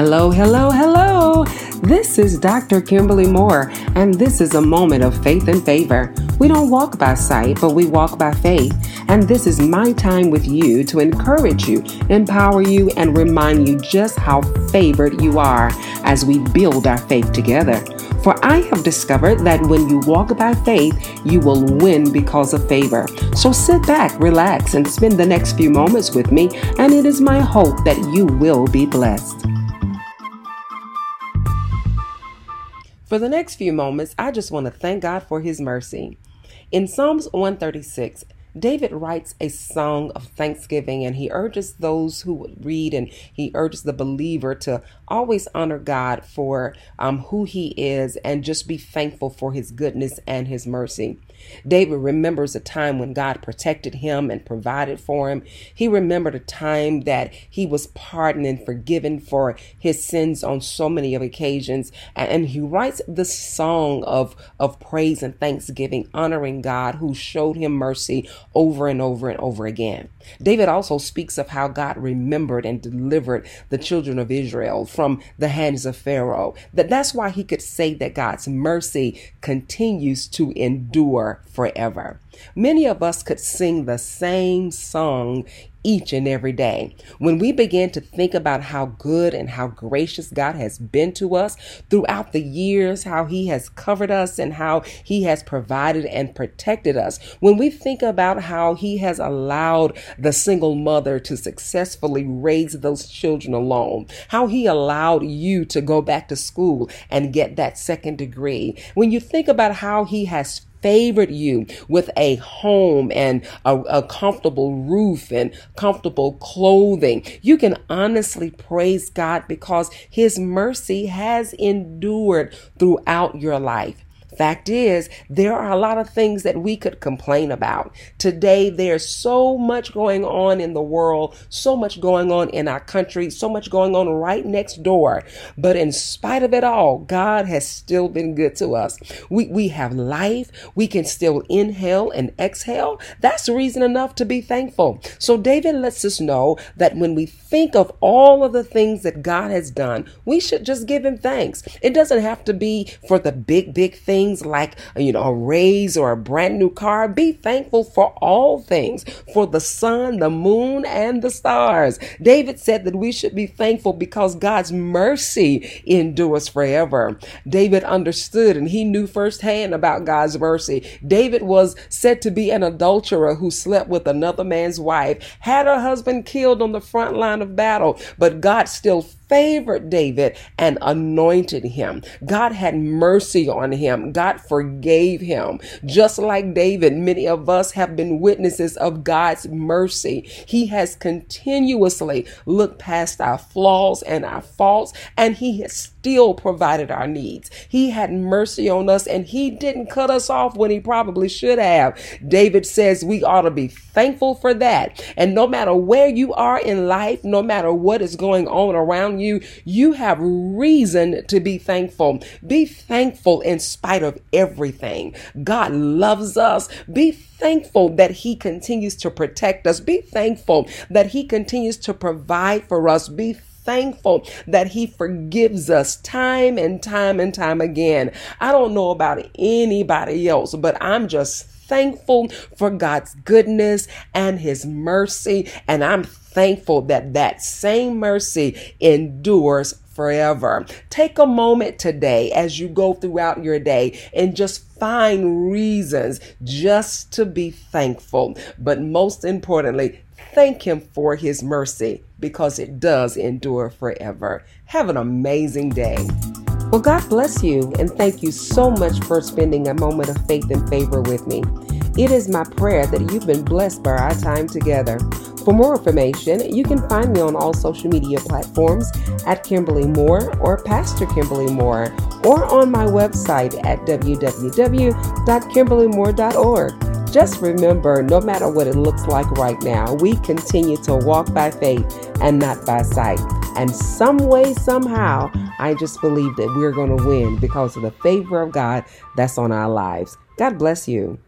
Hello, hello, hello. This is Dr. Kimberly Moore, and this is a moment of faith and favor. We don't walk by sight, but we walk by faith. And this is my time with you to encourage you, empower you, and remind you just how favored you are as we build our faith together. For I have discovered that when you walk by faith, you will win because of favor. So sit back, relax, and spend the next few moments with me, and it is my hope that you will be blessed. For the next few moments, I just want to thank God for His mercy. In Psalms 136, David writes a song of thanksgiving and he urges those who would read and he urges the believer to always honor God for um, who he is and just be thankful for his goodness and his mercy. David remembers a time when God protected him and provided for him. He remembered a time that he was pardoned and forgiven for his sins on so many occasions. And he writes this song of, of praise and thanksgiving, honoring God who showed him mercy over and over and over again. David also speaks of how God remembered and delivered the children of Israel from the hands of Pharaoh. That that's why he could say that God's mercy continues to endure forever. Many of us could sing the same song each and every day. When we begin to think about how good and how gracious God has been to us throughout the years, how He has covered us and how He has provided and protected us, when we think about how He has allowed the single mother to successfully raise those children alone, how He allowed you to go back to school and get that second degree, when you think about how He has favored you with a home and a, a, comfortable roof and comfortable clothing. You can honestly praise God because His mercy has endured throughout your life. Fact is, there are a lot of things that we could complain about. Today, there's so much going on in the world, so much going on in our country, so much going on right next door. But in spite of it all, God has still been good to us. We, we have life. We can still inhale and exhale. That's reason enough to be thankful. So David lets us know that when we think of all of the things that God has done, we should just give him thanks. It doesn't have to be for the big, big things things like, you know, a raise or a brand new car. Be thankful for all things, for the sun, the moon, and the stars. David said that we should be thankful because God's mercy endures forever. David understood and he knew firsthand about God's mercy. David was said to be an adulterer who slept with another man's wife, had her husband killed on the front line of battle, but God still favored David and anointed him. God had mercy on him. God forgave him. Just like David, many of us have been witnesses of God's mercy. He has continuously looked past our flaws and our faults, and he has still provided our needs. He had mercy on us and he didn't cut us off when he probably should have. David says we ought to be thankful for that. And no matter where you are in life, no matter what is going on around you, you have reason to be thankful. Be thankful in spite of everything. God loves us. Be thankful that He continues to protect us. Be thankful that He continues to provide for us. Be thankful that He forgives us time and time and time again. I don't know about anybody else, but I'm just thankful for God's goodness and His mercy. And I'm thankful that that same mercy endures forever. Take a moment today as you go throughout your day and just find reasons just to be thankful. But most importantly, thank Him for His mercy because it does endure forever. Have an amazing day. Well, God bless you and thank you so much for spending a moment of faith and favor with me. It is my prayer that you've been blessed by our time together. For more information, you can find me on all social media platforms at Kimberly Moore or Pastor Kimberly Moore or on my website at www.kimberlymoore.org. Just remember, no matter what it looks like right now, we continue to walk by faith and not by sight. And some way, somehow, I just believe that we're going to win because of the favor of God that's on our lives. God bless you.